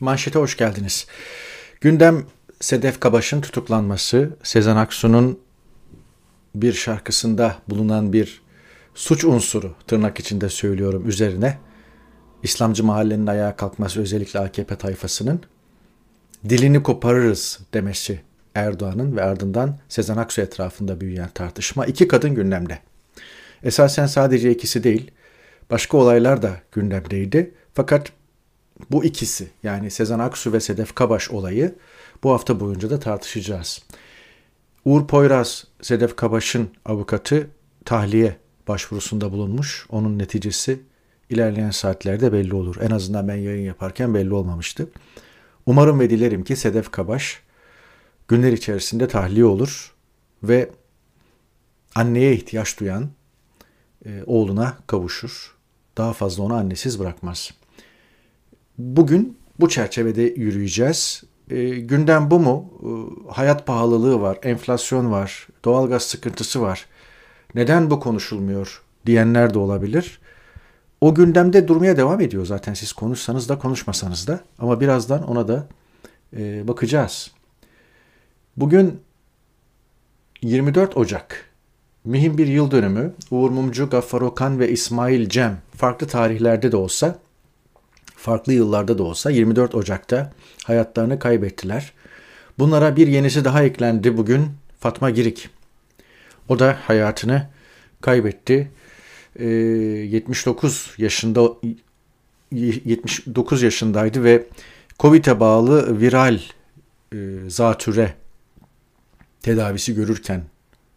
Manşete hoş geldiniz. Gündem Sedef Kabaş'ın tutuklanması, Sezen Aksu'nun bir şarkısında bulunan bir suç unsuru tırnak içinde söylüyorum üzerine İslamcı mahallenin ayağa kalkması özellikle AKP tayfasının dilini koparırız demesi Erdoğan'ın ve ardından Sezen Aksu etrafında büyüyen tartışma iki kadın gündemde. Esasen sadece ikisi değil başka olaylar da gündemdeydi fakat bu ikisi yani Sezen Aksu ve Sedef Kabaş olayı bu hafta boyunca da tartışacağız. Uğur Poyraz, Sedef Kabaş'ın avukatı tahliye başvurusunda bulunmuş. Onun neticesi ilerleyen saatlerde belli olur. En azından ben yayın yaparken belli olmamıştı. Umarım ve dilerim ki Sedef Kabaş günler içerisinde tahliye olur ve anneye ihtiyaç duyan e, oğluna kavuşur. Daha fazla onu annesiz bırakmaz. Bugün bu çerçevede yürüyeceğiz. E, gündem bu mu? E, hayat pahalılığı var, enflasyon var, doğalgaz sıkıntısı var. Neden bu konuşulmuyor diyenler de olabilir. O gündemde durmaya devam ediyor zaten siz konuşsanız da konuşmasanız da. Ama birazdan ona da e, bakacağız. Bugün 24 Ocak. Mühim bir yıl dönümü. Uğur Mumcu, Gaffar Okan ve İsmail Cem farklı tarihlerde de olsa farklı yıllarda da olsa 24 Ocak'ta hayatlarını kaybettiler. Bunlara bir yenisi daha eklendi bugün Fatma Girik. O da hayatını kaybetti. E, 79 yaşında 79 yaşındaydı ve Covid'e bağlı viral e, zatüre tedavisi görürken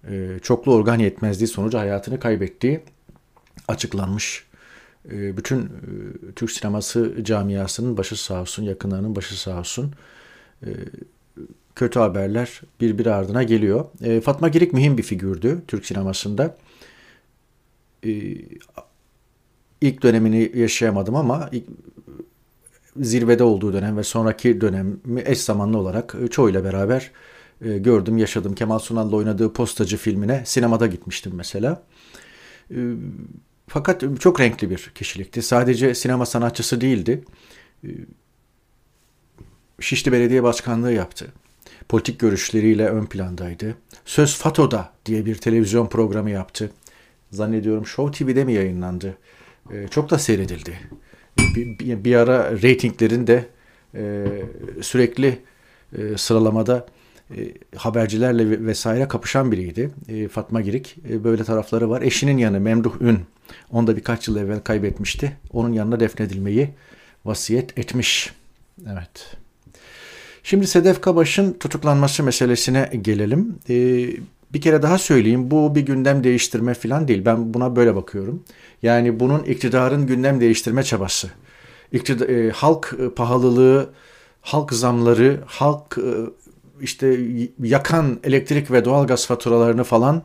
e, çoklu organ yetmezliği sonucu hayatını kaybettiği açıklanmış. Ee, bütün e, Türk sineması camiasının başı sağ olsun, yakınlarının başı sağ olsun. Ee, kötü haberler birbiri ardına geliyor. Ee, Fatma Girik mühim bir figürdü Türk sinemasında. İlk dönemini yaşayamadım ama ilk, zirvede olduğu dönem ve sonraki dönemi eş zamanlı olarak çoğuyla beraber e, gördüm, yaşadım. Kemal Sunal'la oynadığı Postacı filmine sinemada gitmiştim mesela. Fakat çok renkli bir kişilikti. Sadece sinema sanatçısı değildi. Ee, Şişli Belediye Başkanlığı yaptı. Politik görüşleriyle ön plandaydı. Söz Fato'da diye bir televizyon programı yaptı. Zannediyorum Show TV'de mi yayınlandı? Ee, çok da seyredildi. Bir, ara reytinglerin de e, sürekli e, sıralamada habercilerle vesaire kapışan biriydi. E, Fatma Girik. E, böyle tarafları var. Eşinin yanı Memduh Ün. Onu da birkaç yıl evvel kaybetmişti. Onun yanına defnedilmeyi vasiyet etmiş. Evet. Şimdi Sedef Kabaş'ın tutuklanması meselesine gelelim. bir kere daha söyleyeyim. Bu bir gündem değiştirme falan değil. Ben buna böyle bakıyorum. Yani bunun iktidarın gündem değiştirme çabası. İktidar, halk pahalılığı, halk zamları, halk işte yakan elektrik ve doğalgaz faturalarını falan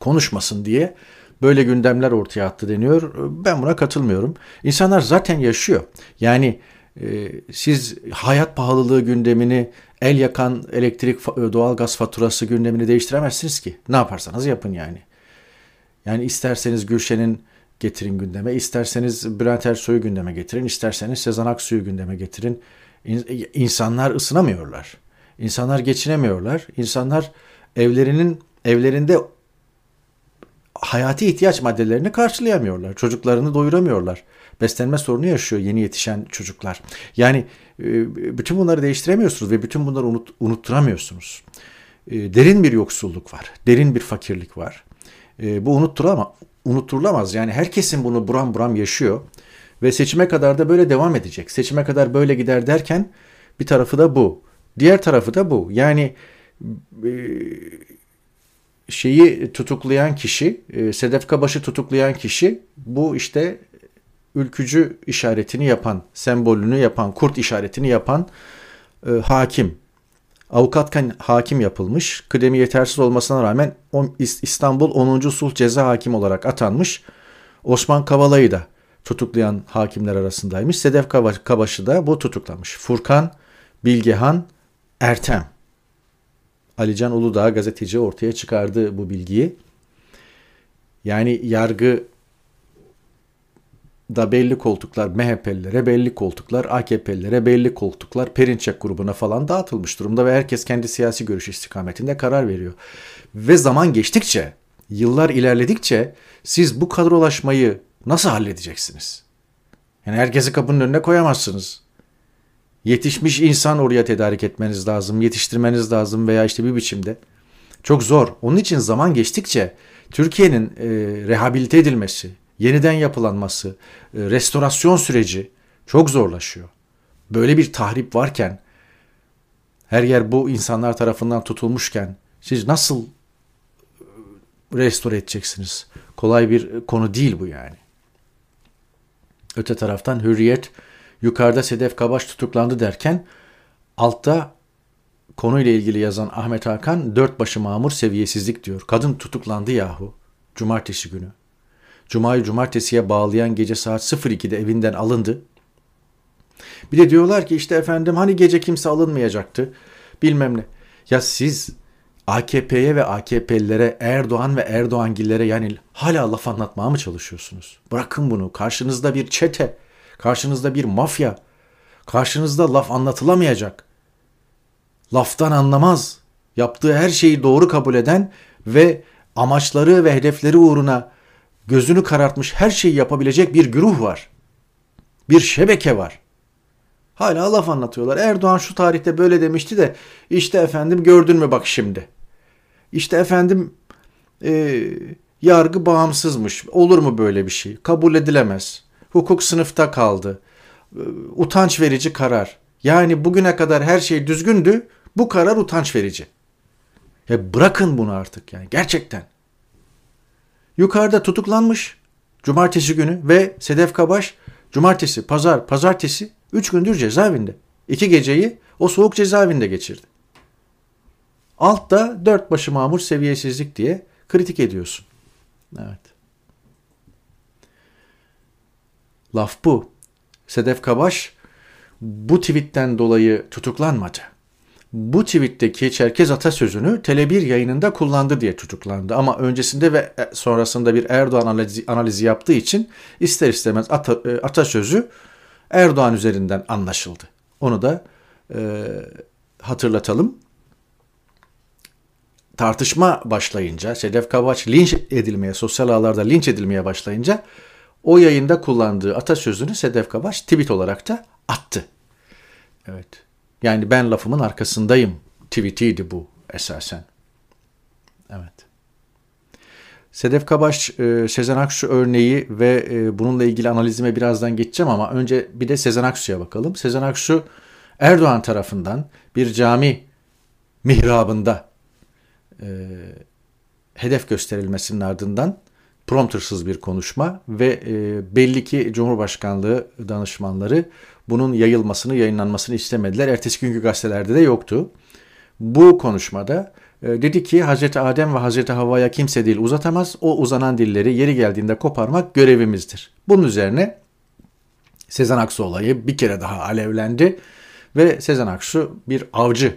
konuşmasın diye böyle gündemler ortaya attı deniyor. Ben buna katılmıyorum. İnsanlar zaten yaşıyor. Yani e, siz hayat pahalılığı gündemini, el yakan elektrik doğalgaz faturası gündemini değiştiremezsiniz ki. Ne yaparsanız yapın yani. Yani isterseniz Gülşen'in getirin gündeme, isterseniz Bülent Ersoy'u gündeme getirin, isterseniz Sezen Aksu'yu gündeme getirin. İnsanlar ısınamıyorlar. İnsanlar geçinemiyorlar. İnsanlar evlerinin evlerinde hayati ihtiyaç maddelerini karşılayamıyorlar. Çocuklarını doyuramıyorlar. Beslenme sorunu yaşıyor yeni yetişen çocuklar. Yani e, bütün bunları değiştiremiyorsunuz ve bütün bunları unut, unutturamıyorsunuz. E, derin bir yoksulluk var. Derin bir fakirlik var. E, bu unutturulamaz. Yani herkesin bunu buram buram yaşıyor. Ve seçime kadar da böyle devam edecek. Seçime kadar böyle gider derken bir tarafı da bu. Diğer tarafı da bu. Yani e, şeyi tutuklayan kişi, e, Sedef Kabaş'ı tutuklayan kişi bu işte ülkücü işaretini yapan, sembolünü yapan, kurt işaretini yapan e, hakim. Avukatken hakim yapılmış. Kıdemi yetersiz olmasına rağmen İstanbul 10. Sulh Ceza Hakim olarak atanmış. Osman Kavala'yı da tutuklayan hakimler arasındaymış. Sedef Kabaş'ı da bu tutuklamış. Furkan Bilgehan Ertem. Alican Uludağ gazeteci ortaya çıkardı bu bilgiyi. Yani yargı da belli koltuklar MHP'lilere, belli koltuklar AKP'lilere, belli koltuklar Perinçek grubuna falan dağıtılmış durumda ve herkes kendi siyasi görüş istikametinde karar veriyor. Ve zaman geçtikçe, yıllar ilerledikçe siz bu kadrolaşmayı nasıl halledeceksiniz? Yani herkesi kapının önüne koyamazsınız. Yetişmiş insan oraya tedarik etmeniz lazım, yetiştirmeniz lazım veya işte bir biçimde. Çok zor. Onun için zaman geçtikçe Türkiye'nin e, rehabilite edilmesi, yeniden yapılanması, e, restorasyon süreci çok zorlaşıyor. Böyle bir tahrip varken, her yer bu insanlar tarafından tutulmuşken siz nasıl e, restore edeceksiniz? Kolay bir konu değil bu yani. Öte taraftan Hürriyet yukarıda Sedef Kabaş tutuklandı derken altta konuyla ilgili yazan Ahmet Hakan dört başı mamur seviyesizlik diyor. Kadın tutuklandı yahu cumartesi günü. Cuma'yı cumartesiye bağlayan gece saat 02'de evinden alındı. Bir de diyorlar ki işte efendim hani gece kimse alınmayacaktı bilmem ne. Ya siz AKP'ye ve AKP'lilere Erdoğan ve Erdoğangillere yani hala laf anlatmaya mı çalışıyorsunuz? Bırakın bunu. Karşınızda bir çete, karşınızda bir mafya, karşınızda laf anlatılamayacak. Laftan anlamaz. Yaptığı her şeyi doğru kabul eden ve amaçları ve hedefleri uğruna gözünü karartmış her şeyi yapabilecek bir güruh var. Bir şebeke var. Hala laf anlatıyorlar. Erdoğan şu tarihte böyle demişti de işte efendim gördün mü bak şimdi. İşte efendim e, yargı bağımsızmış. Olur mu böyle bir şey? Kabul edilemez. Hukuk sınıfta kaldı. E, utanç verici karar. Yani bugüne kadar her şey düzgündü. Bu karar utanç verici. Ya bırakın bunu artık yani gerçekten. Yukarıda tutuklanmış cumartesi günü ve Sedef Kabaş cumartesi, pazar, pazartesi 3 gündür cezaevinde. 2 geceyi o soğuk cezaevinde geçirdi. Altta dört başı mamur seviyesizlik diye kritik ediyorsun. Evet. Laf bu. Sedef Kabaş bu tweetten dolayı tutuklanmadı. Bu tweetteki Çerkez atasözünü Tele1 yayınında kullandı diye tutuklandı. Ama öncesinde ve sonrasında bir Erdoğan analizi, analizi yaptığı için ister istemez ata, e, atasözü Erdoğan üzerinden anlaşıldı. Onu da e, hatırlatalım tartışma başlayınca, Sedef Kabaç linç edilmeye, sosyal ağlarda linç edilmeye başlayınca o yayında kullandığı atasözünü Sedef Kabaç tweet olarak da attı. Evet. Yani ben lafımın arkasındayım tweetiydi bu esasen. Evet. Sedef Kabaş, e, Sezen Aksu örneği ve e, bununla ilgili analizime birazdan geçeceğim ama önce bir de Sezen Aksu'ya bakalım. Sezen Aksu Erdoğan tarafından bir cami mihrabında e, hedef gösterilmesinin ardından promptersız bir konuşma ve e, belli ki Cumhurbaşkanlığı danışmanları bunun yayılmasını, yayınlanmasını istemediler. Ertesi günkü gazetelerde de yoktu. Bu konuşmada e, dedi ki Hazreti Adem ve Hazreti Havva'ya kimse dil uzatamaz. O uzanan dilleri yeri geldiğinde koparmak görevimizdir. Bunun üzerine Sezen Aksu olayı bir kere daha alevlendi ve Sezen Aksu bir avcı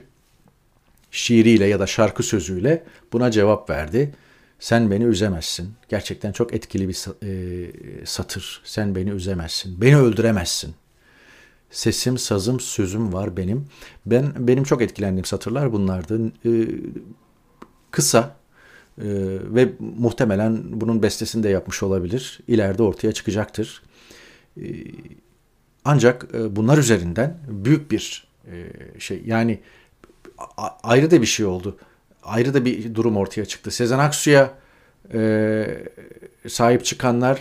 şiiriyle ya da şarkı sözüyle buna cevap verdi. Sen beni üzemezsin. Gerçekten çok etkili bir e, satır. Sen beni üzemezsin. Beni öldüremezsin. Sesim, sazım, sözüm var benim. Ben benim çok etkilendiğim satırlar bunlardı. E, kısa e, ve muhtemelen bunun bestesini de yapmış olabilir. İleride ortaya çıkacaktır. Ancak bunlar üzerinden büyük bir şey yani ayrı da bir şey oldu. Ayrı da bir durum ortaya çıktı. Sezen Aksu'ya e, sahip çıkanlar,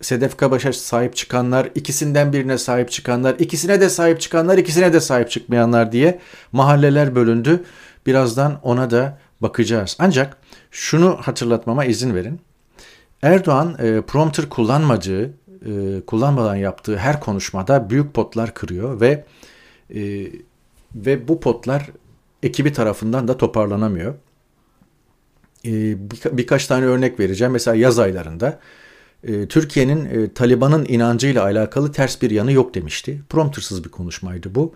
Sedef Kabaş'a sahip çıkanlar, ikisinden birine sahip çıkanlar, ikisine de sahip çıkanlar, ikisine de sahip çıkmayanlar diye mahalleler bölündü. Birazdan ona da bakacağız. Ancak şunu hatırlatmama izin verin. Erdoğan e, prompter kullanmadığı, e, kullanmadan yaptığı her konuşmada büyük potlar kırıyor ve e, ve bu potlar ekibi tarafından da toparlanamıyor. Ee, birka- birkaç tane örnek vereceğim. Mesela yaz aylarında e, Türkiye'nin e, Taliban'ın inancıyla alakalı ters bir yanı yok demişti. Promptersız bir konuşmaydı bu.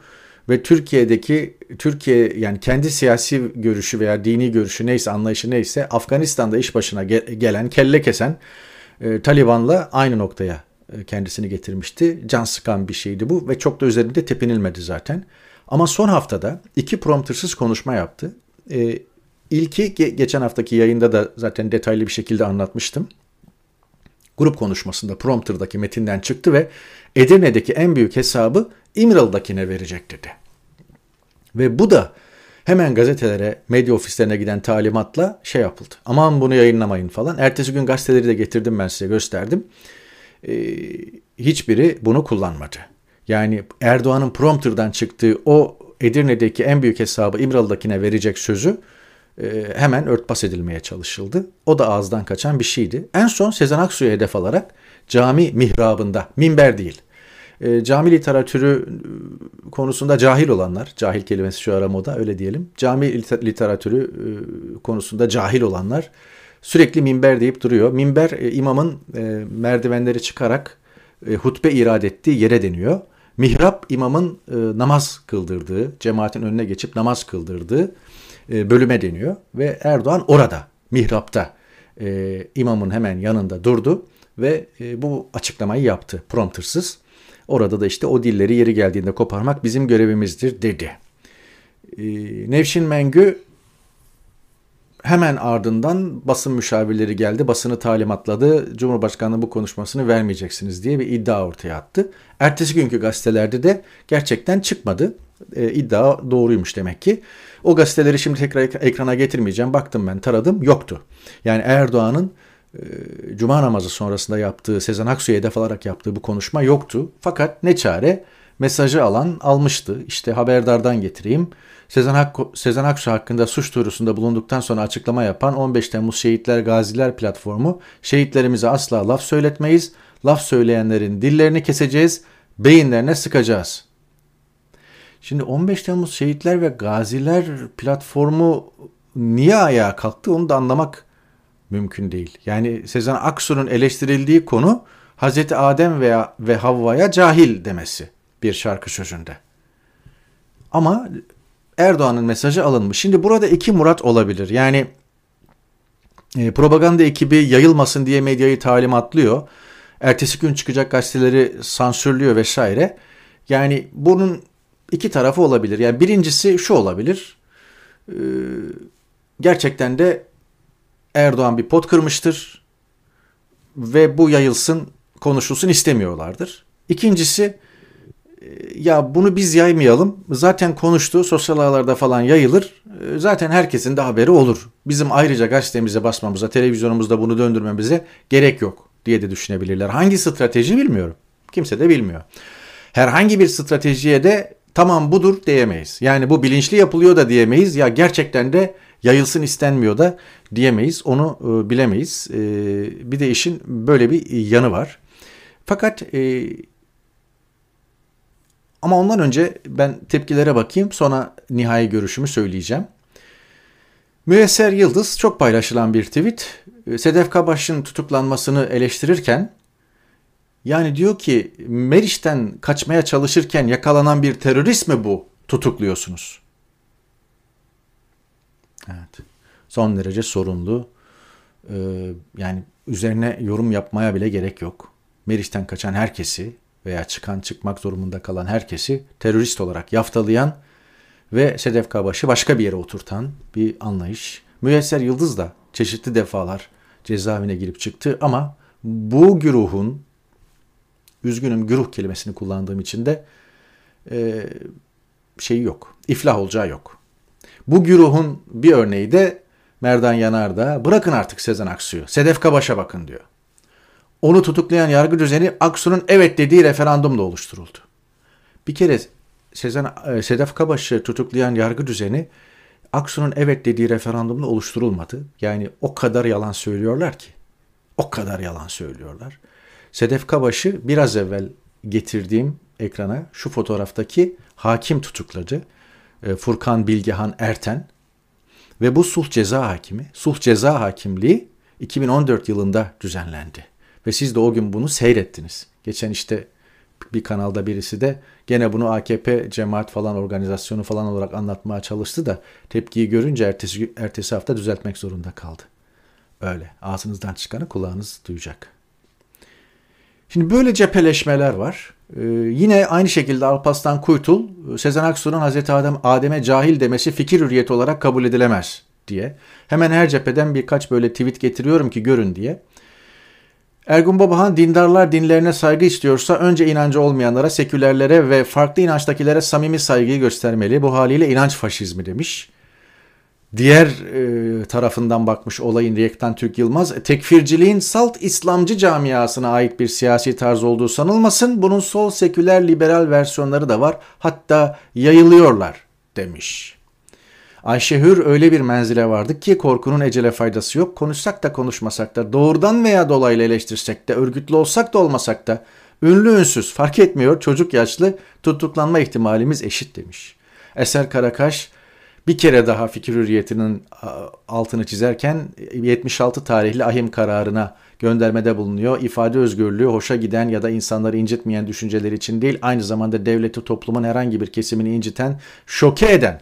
Ve Türkiye'deki Türkiye yani kendi siyasi görüşü veya dini görüşü neyse anlayışı neyse Afganistan'da iş başına ge- gelen kelle kesen e, Taliban'la aynı noktaya e, kendisini getirmişti. Can sıkan bir şeydi bu ve çok da üzerinde tepinilmedi zaten. Ama son haftada iki promptersız konuşma yaptı. E, ilki geçen haftaki yayında da zaten detaylı bir şekilde anlatmıştım. Grup konuşmasında prompterdaki metinden çıktı ve Edirne'deki en büyük hesabı İmralı'dakine verecek dedi. Ve bu da hemen gazetelere, medya ofislerine giden talimatla şey yapıldı. Aman bunu yayınlamayın falan. Ertesi gün gazeteleri de getirdim ben size gösterdim. Ee, hiçbiri bunu kullanmadı. Yani Erdoğan'ın prompterdan çıktığı o Edirne'deki en büyük hesabı İmralı'dakine verecek sözü e, hemen örtbas edilmeye çalışıldı. O da ağızdan kaçan bir şeydi. En son Sezen Aksu'ya hedef alarak cami mihrabında, minber değil, e, cami literatürü e, konusunda cahil olanlar, cahil kelimesi şu ara moda öyle diyelim. Cami literatürü konusunda cahil olanlar sürekli minber deyip duruyor. Minber imamın merdivenleri çıkarak hutbe irad ettiği yere deniyor. Mihrap imamın e, namaz kıldırdığı, cemaatin önüne geçip namaz kıldırdığı e, bölüme deniyor. Ve Erdoğan orada, mihrapta e, imamın hemen yanında durdu ve e, bu açıklamayı yaptı promptersız. Orada da işte o dilleri yeri geldiğinde koparmak bizim görevimizdir dedi. Ee, Nevşin Mengü hemen ardından basın müşavirleri geldi. Basını talimatladı. Cumhurbaşkanlığı bu konuşmasını vermeyeceksiniz diye bir iddia ortaya attı. Ertesi günkü gazetelerde de gerçekten çıkmadı. Ee, iddia doğruymuş demek ki. O gazeteleri şimdi tekrar ekrana getirmeyeceğim. Baktım ben taradım yoktu. Yani Erdoğan'ın ee, Cuma namazı sonrasında yaptığı, Sezen Aksu'ya hedef alarak yaptığı bu konuşma yoktu. Fakat ne çare mesajı alan almıştı. İşte haberdardan getireyim. Sezen, Ak Sezen Aksu hakkında suç duyurusunda bulunduktan sonra açıklama yapan 15 Temmuz Şehitler Gaziler platformu şehitlerimize asla laf söyletmeyiz. Laf söyleyenlerin dillerini keseceğiz, beyinlerine sıkacağız. Şimdi 15 Temmuz Şehitler ve Gaziler platformu niye ayağa kalktı onu da anlamak mümkün değil. Yani Sezen Aksu'nun eleştirildiği konu Hazreti Adem veya ve Havva'ya cahil demesi bir şarkı sözünde. Ama Erdoğan'ın mesajı alınmış. Şimdi burada iki murat olabilir. Yani e, propaganda ekibi yayılmasın diye medyayı talimatlıyor. Ertesi gün çıkacak gazeteleri sansürlüyor vesaire. Yani bunun iki tarafı olabilir. Yani birincisi şu olabilir. E, gerçekten de Erdoğan bir pot kırmıştır ve bu yayılsın, konuşulsun istemiyorlardır. İkincisi ya bunu biz yaymayalım. Zaten konuştu sosyal ağlarda falan yayılır. E, zaten herkesin de haberi olur. Bizim ayrıca gazetemize basmamıza, televizyonumuzda bunu döndürmemize gerek yok diye de düşünebilirler. Hangi strateji bilmiyorum. Kimse de bilmiyor. Herhangi bir stratejiye de tamam budur diyemeyiz. Yani bu bilinçli yapılıyor da diyemeyiz. Ya gerçekten de yayılsın istenmiyor da diyemeyiz. Onu e, bilemeyiz. E, bir de işin böyle bir yanı var. Fakat e, ama ondan önce ben tepkilere bakayım sonra nihai görüşümü söyleyeceğim. Müesser Yıldız çok paylaşılan bir tweet. E, Sedef Kabaş'ın tutuklanmasını eleştirirken yani diyor ki Meriç'ten kaçmaya çalışırken yakalanan bir terörist mi bu tutukluyorsunuz? Evet. Son derece sorunlu. Ee, yani üzerine yorum yapmaya bile gerek yok. Meriç'ten kaçan herkesi veya çıkan çıkmak durumunda kalan herkesi terörist olarak yaftalayan ve Sedef Kabaş'ı başka bir yere oturtan bir anlayış. Müyesser Yıldız da çeşitli defalar cezaevine girip çıktı ama bu güruhun üzgünüm güruh kelimesini kullandığım için de e, şeyi yok. İflah olacağı yok. Bu güruhun bir örneği de Merdan Yanardağ. Bırakın artık Sezen Aksu'yu. Sedef Kabaş'a bakın diyor. Onu tutuklayan yargı düzeni Aksu'nun evet dediği referandumda oluşturuldu. Bir kere Sezen, e, Sedef Kabaş'ı tutuklayan yargı düzeni Aksu'nun evet dediği referandumda oluşturulmadı. Yani o kadar yalan söylüyorlar ki. O kadar yalan söylüyorlar. Sedef Kabaş'ı biraz evvel getirdiğim ekrana şu fotoğraftaki hakim tutukladı. E, Furkan Bilgehan Erten ve bu sulh ceza hakimi, sulh ceza hakimliği 2014 yılında düzenlendi. Ve siz de o gün bunu seyrettiniz. Geçen işte bir kanalda birisi de gene bunu AKP cemaat falan organizasyonu falan olarak anlatmaya çalıştı da tepkiyi görünce ertesi, ertesi hafta düzeltmek zorunda kaldı. Öyle ağzınızdan çıkanı kulağınız duyacak. Şimdi böyle cepheleşmeler var. Ee, yine aynı şekilde Alpaslan Kuytul, Sezen Aksu'nun Hazreti Adem Adem'e cahil demesi fikir hürriyeti olarak kabul edilemez diye. Hemen her cepheden birkaç böyle tweet getiriyorum ki görün diye. Ergun Babahan dindarlar dinlerine saygı istiyorsa önce inancı olmayanlara, sekülerlere ve farklı inançtakilere samimi saygıyı göstermeli. Bu haliyle inanç faşizmi demiş. Diğer e, tarafından bakmış olayın Riyektan Türk Yılmaz, tekfirciliğin salt İslamcı camiasına ait bir siyasi tarz olduğu sanılmasın. Bunun sol seküler liberal versiyonları da var. Hatta yayılıyorlar demiş. Ayşe Hür öyle bir menzile vardık ki korkunun ecele faydası yok. Konuşsak da konuşmasak da doğrudan veya dolaylı eleştirsek de örgütlü olsak da olmasak da ünlü ünsüz fark etmiyor çocuk yaşlı tutuklanma ihtimalimiz eşit demiş. Eser Karakaş bir kere daha fikir hürriyetinin altını çizerken 76 tarihli ahim kararına göndermede bulunuyor. İfade özgürlüğü hoşa giden ya da insanları incitmeyen düşünceler için değil, aynı zamanda devleti toplumun herhangi bir kesimini inciten, şoke eden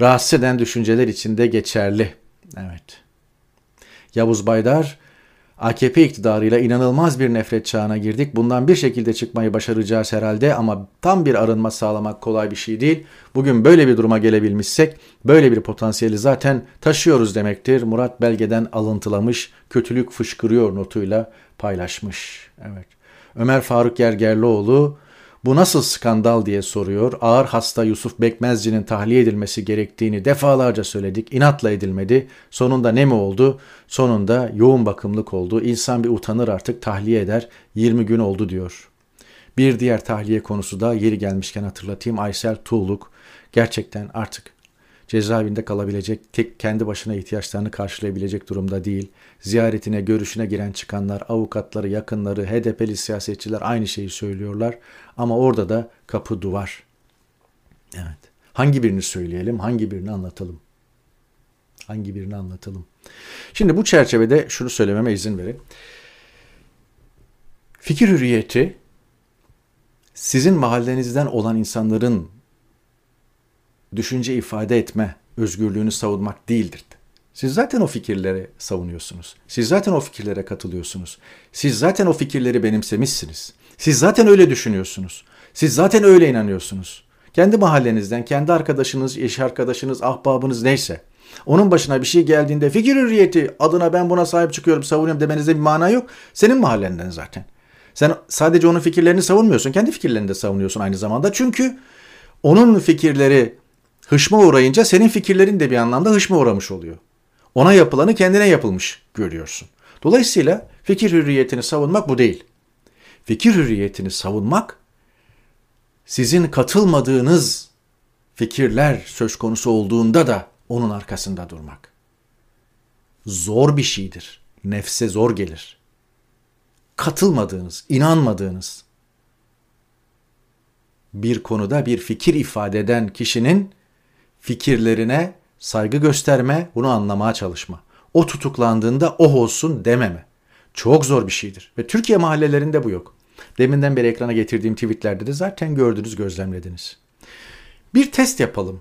rahatsız eden düşünceler içinde geçerli. Evet. Yavuz Baydar, AKP iktidarıyla inanılmaz bir nefret çağına girdik. Bundan bir şekilde çıkmayı başaracağız herhalde ama tam bir arınma sağlamak kolay bir şey değil. Bugün böyle bir duruma gelebilmişsek böyle bir potansiyeli zaten taşıyoruz demektir. Murat Belge'den alıntılamış, kötülük fışkırıyor notuyla paylaşmış. Evet. Ömer Faruk Gergerlioğlu bu nasıl skandal diye soruyor. Ağır hasta Yusuf Bekmezci'nin tahliye edilmesi gerektiğini defalarca söyledik. İnatla edilmedi. Sonunda ne mi oldu? Sonunda yoğun bakımlık oldu. İnsan bir utanır artık tahliye eder. 20 gün oldu diyor. Bir diğer tahliye konusu da yeri gelmişken hatırlatayım. Aysel Tuğluk gerçekten artık cezaevinde kalabilecek, tek kendi başına ihtiyaçlarını karşılayabilecek durumda değil. Ziyaretine, görüşüne giren çıkanlar, avukatları, yakınları, HDP'li siyasetçiler aynı şeyi söylüyorlar. Ama orada da kapı duvar. Evet. Hangi birini söyleyelim, hangi birini anlatalım? Hangi birini anlatalım? Şimdi bu çerçevede şunu söylememe izin verin. Fikir hürriyeti sizin mahallenizden olan insanların düşünce ifade etme özgürlüğünü savunmak değildir. Siz zaten o fikirleri savunuyorsunuz. Siz zaten o fikirlere katılıyorsunuz. Siz zaten o fikirleri benimsemişsiniz. Siz zaten öyle düşünüyorsunuz. Siz zaten öyle inanıyorsunuz. Kendi mahallenizden, kendi arkadaşınız, iş arkadaşınız, ahbabınız neyse. Onun başına bir şey geldiğinde fikir hürriyeti adına ben buna sahip çıkıyorum, savunuyorum demenizde bir mana yok. Senin mahallenden zaten. Sen sadece onun fikirlerini savunmuyorsun, kendi fikirlerini de savunuyorsun aynı zamanda. Çünkü onun fikirleri hışma uğrayınca senin fikirlerin de bir anlamda hışma uğramış oluyor. Ona yapılanı kendine yapılmış görüyorsun. Dolayısıyla fikir hürriyetini savunmak bu değil. Fikir hürriyetini savunmak sizin katılmadığınız fikirler söz konusu olduğunda da onun arkasında durmak. Zor bir şeydir. Nefse zor gelir. Katılmadığınız, inanmadığınız bir konuda bir fikir ifade eden kişinin fikirlerine saygı gösterme, bunu anlamaya çalışma. O tutuklandığında oh olsun dememe. Çok zor bir şeydir. Ve Türkiye mahallelerinde bu yok. Deminden beri ekrana getirdiğim tweetlerde de zaten gördünüz, gözlemlediniz. Bir test yapalım.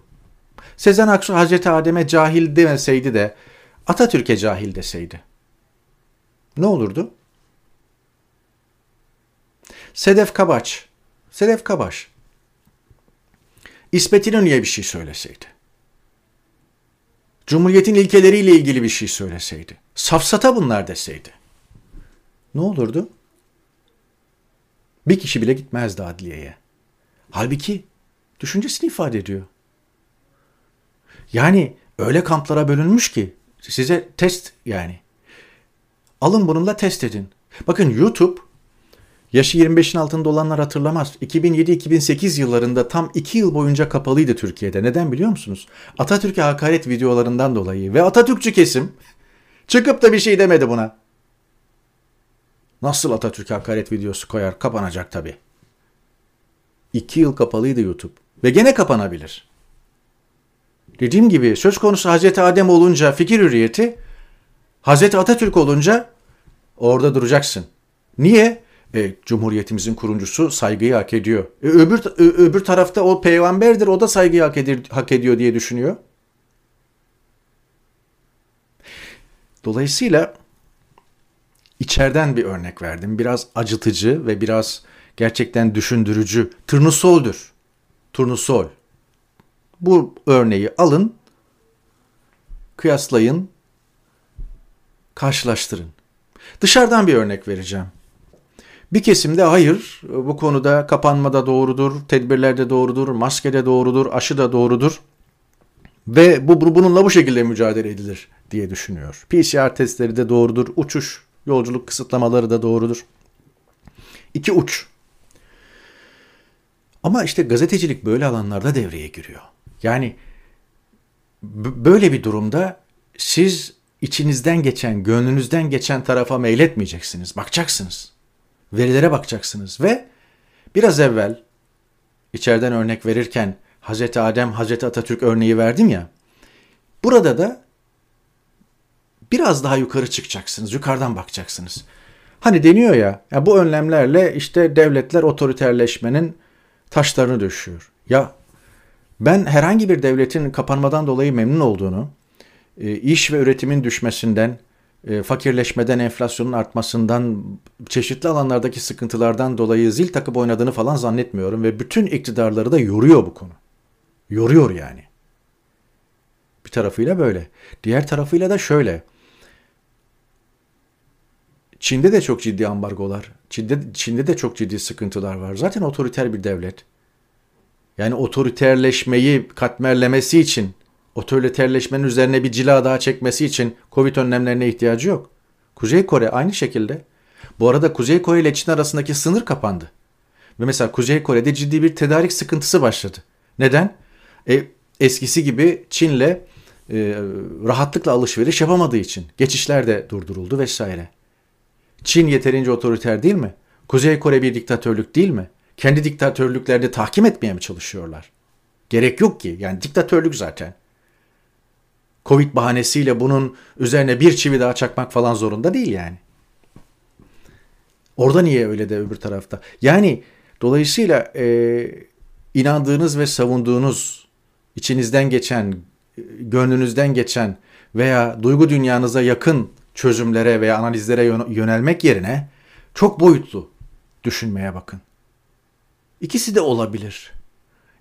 Sezen Aksu Hazreti Adem'e cahil demeseydi de Atatürk'e cahil deseydi. Ne olurdu? Sedef Kabaç. Sedef Kabaş. İsmet İnönü'ye bir şey söyleseydi. Cumhuriyetin ilkeleriyle ilgili bir şey söyleseydi. Safsata bunlar deseydi. Ne olurdu? Bir kişi bile gitmezdi adliyeye. Halbuki düşüncesini ifade ediyor. Yani öyle kamplara bölünmüş ki size test yani. Alın bununla test edin. Bakın YouTube Yaşı 25'in altında olanlar hatırlamaz. 2007-2008 yıllarında tam 2 yıl boyunca kapalıydı Türkiye'de. Neden biliyor musunuz? Atatürk'e hakaret videolarından dolayı ve Atatürkçü kesim çıkıp da bir şey demedi buna. Nasıl Atatürk hakaret videosu koyar? Kapanacak tabii. 2 yıl kapalıydı YouTube ve gene kapanabilir. Dediğim gibi söz konusu Hazreti Adem olunca fikir hürriyeti, Hazreti Atatürk olunca orada duracaksın. Niye? E, Cumhuriyetimizin kuruncusu saygıyı hak ediyor. E, öbür öbür tarafta o peygamberdir, o da saygıyı hak, edir, hak ediyor diye düşünüyor. Dolayısıyla içeriden bir örnek verdim. Biraz acıtıcı ve biraz gerçekten düşündürücü. Turnusol'dur. Turnusol. Bu örneği alın, kıyaslayın, karşılaştırın. Dışarıdan bir örnek vereceğim. Bir kesimde hayır bu konuda kapanma da doğrudur, tedbirler de doğrudur, maske de doğrudur, aşı da doğrudur ve bu bununla bu şekilde mücadele edilir diye düşünüyor. PCR testleri de doğrudur, uçuş, yolculuk kısıtlamaları da doğrudur. İki uç. Ama işte gazetecilik böyle alanlarda devreye giriyor. Yani böyle bir durumda siz içinizden geçen, gönlünüzden geçen tarafa meyletmeyeceksiniz. Bakacaksınız. Verilere bakacaksınız ve biraz evvel içeriden örnek verirken Hazreti Adem, Hazreti Atatürk örneği verdim ya. Burada da biraz daha yukarı çıkacaksınız. Yukarıdan bakacaksınız. Hani deniyor ya, ya bu önlemlerle işte devletler otoriterleşmenin taşlarını döşüyor. Ya ben herhangi bir devletin kapanmadan dolayı memnun olduğunu, e, iş ve üretimin düşmesinden, e, fakirleşmeden, enflasyonun artmasından, çeşitli alanlardaki sıkıntılardan dolayı zil takıp oynadığını falan zannetmiyorum ve bütün iktidarları da yoruyor bu konu. Yoruyor yani. Bir tarafıyla böyle. Diğer tarafıyla da şöyle. Çin'de de çok ciddi ambargolar, Çin'de, Çin'de de çok ciddi sıkıntılar var. Zaten otoriter bir devlet. Yani otoriterleşmeyi katmerlemesi için, otoriterleşmenin üzerine bir cila daha çekmesi için Covid önlemlerine ihtiyacı yok. Kuzey Kore aynı şekilde. Bu arada Kuzey Kore ile Çin arasındaki sınır kapandı. Ve mesela Kuzey Kore'de ciddi bir tedarik sıkıntısı başladı. Neden? E, eskisi gibi Çin'le e, rahatlıkla alışveriş yapamadığı için. Geçişler de durduruldu vesaire. Çin yeterince otoriter değil mi? Kuzey Kore bir diktatörlük değil mi? Kendi diktatörlüklerini tahkim etmeye mi çalışıyorlar? Gerek yok ki. Yani diktatörlük zaten. Covid bahanesiyle bunun üzerine bir çivi daha çakmak falan zorunda değil yani. Orada niye öyle de öbür tarafta? Yani dolayısıyla e, inandığınız ve savunduğunuz, içinizden geçen, gönlünüzden geçen veya duygu dünyanıza yakın çözümlere veya analizlere yönelmek yerine çok boyutlu düşünmeye bakın. İkisi de olabilir.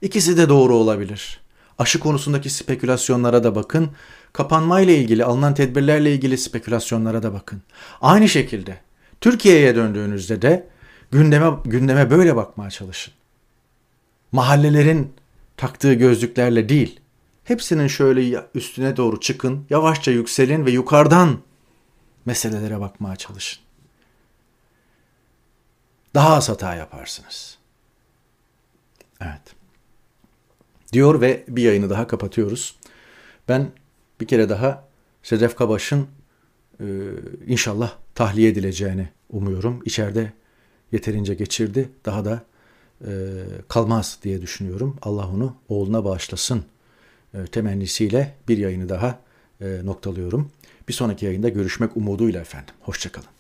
İkisi de doğru olabilir. Aşı konusundaki spekülasyonlara da bakın. Kapanmayla ilgili, alınan tedbirlerle ilgili spekülasyonlara da bakın. Aynı şekilde Türkiye'ye döndüğünüzde de gündeme gündeme böyle bakmaya çalışın. Mahallelerin taktığı gözlüklerle değil, hepsinin şöyle üstüne doğru çıkın, yavaşça yükselin ve yukarıdan meselelere bakmaya çalışın. Daha az hata yaparsınız. Evet. Diyor ve bir yayını daha kapatıyoruz. Ben bir kere daha Sedef Kabaş'ın e, inşallah tahliye edileceğini umuyorum. İçeride yeterince geçirdi. Daha da e, kalmaz diye düşünüyorum. Allah onu oğluna bağışlasın e, temennisiyle bir yayını daha e, noktalıyorum. Bir sonraki yayında görüşmek umuduyla efendim. Hoşçakalın.